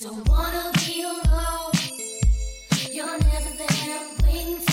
Don't wanna be alone. You're never there waiting for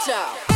Thank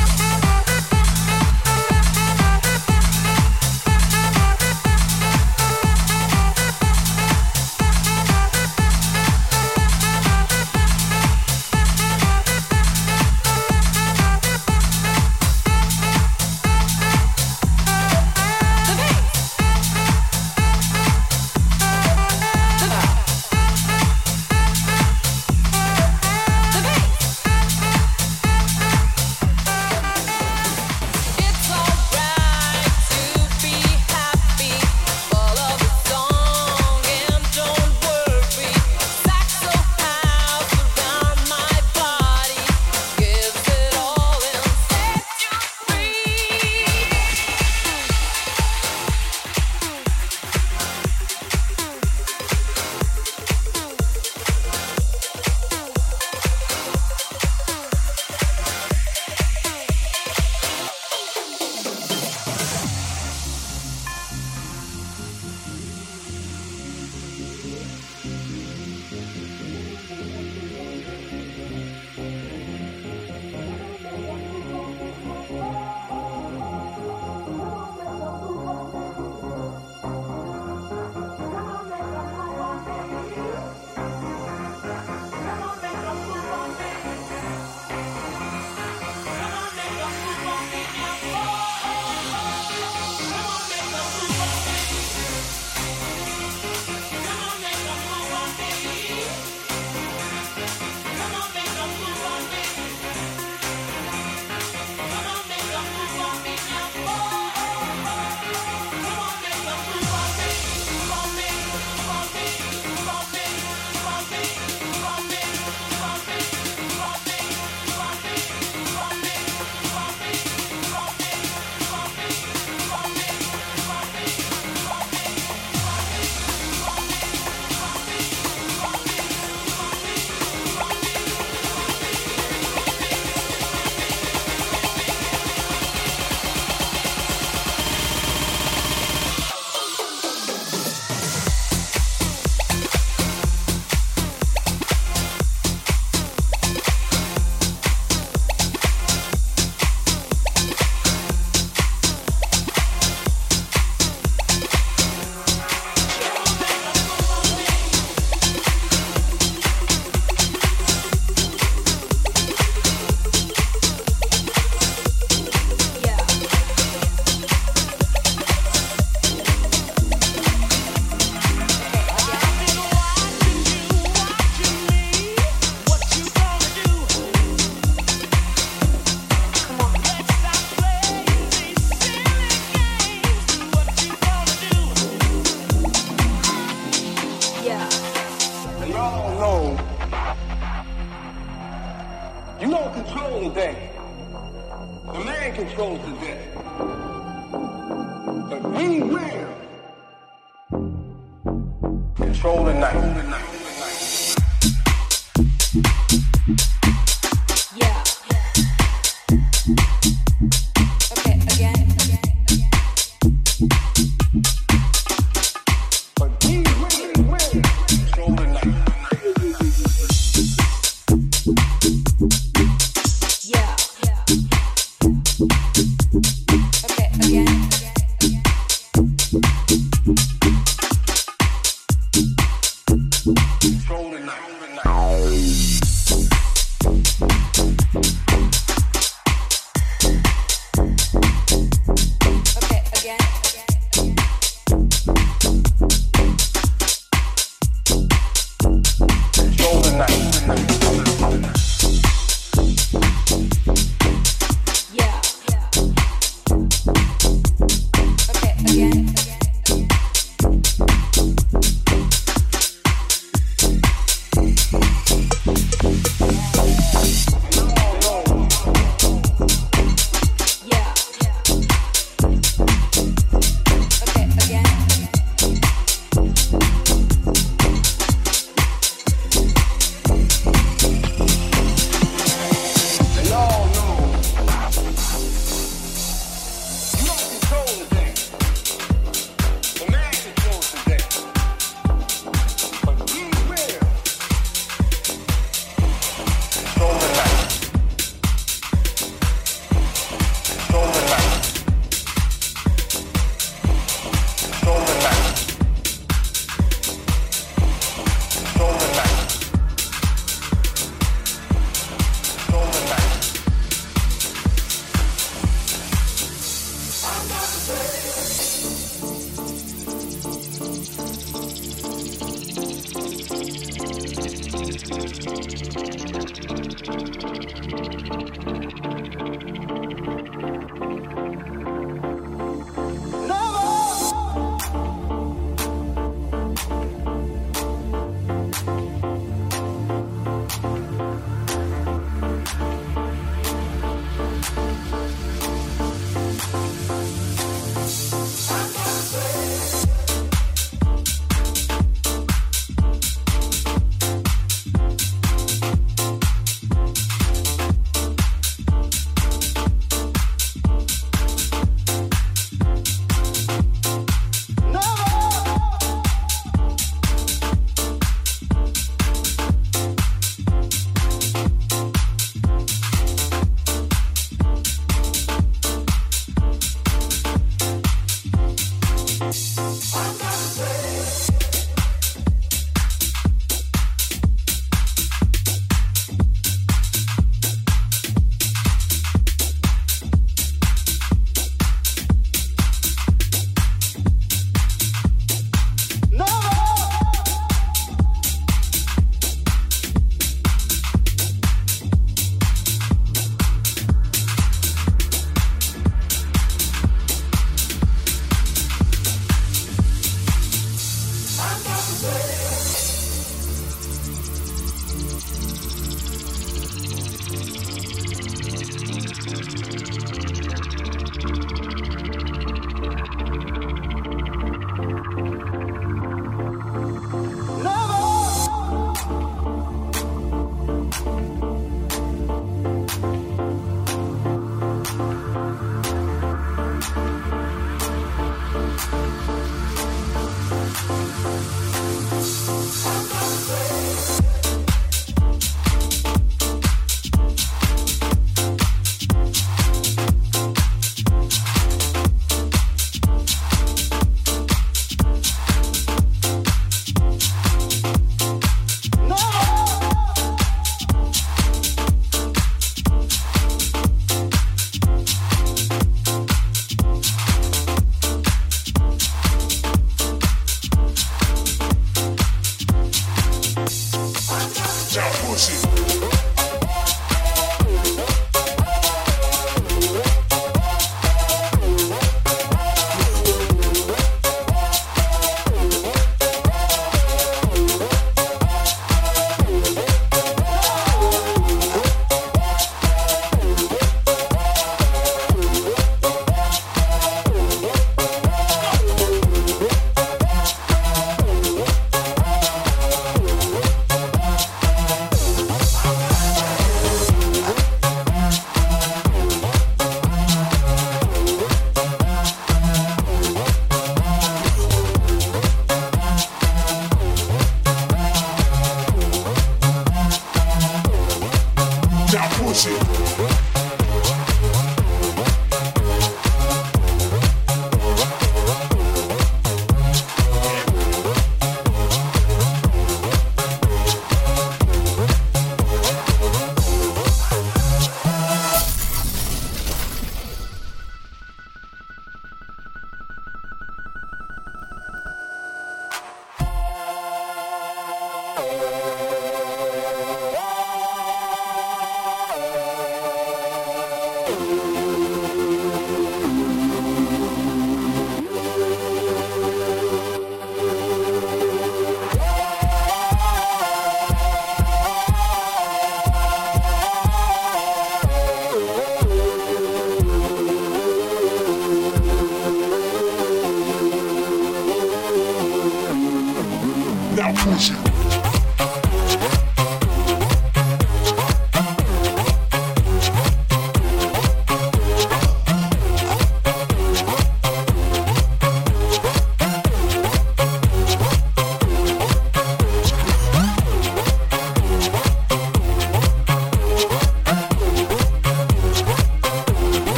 fuerza.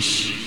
Feel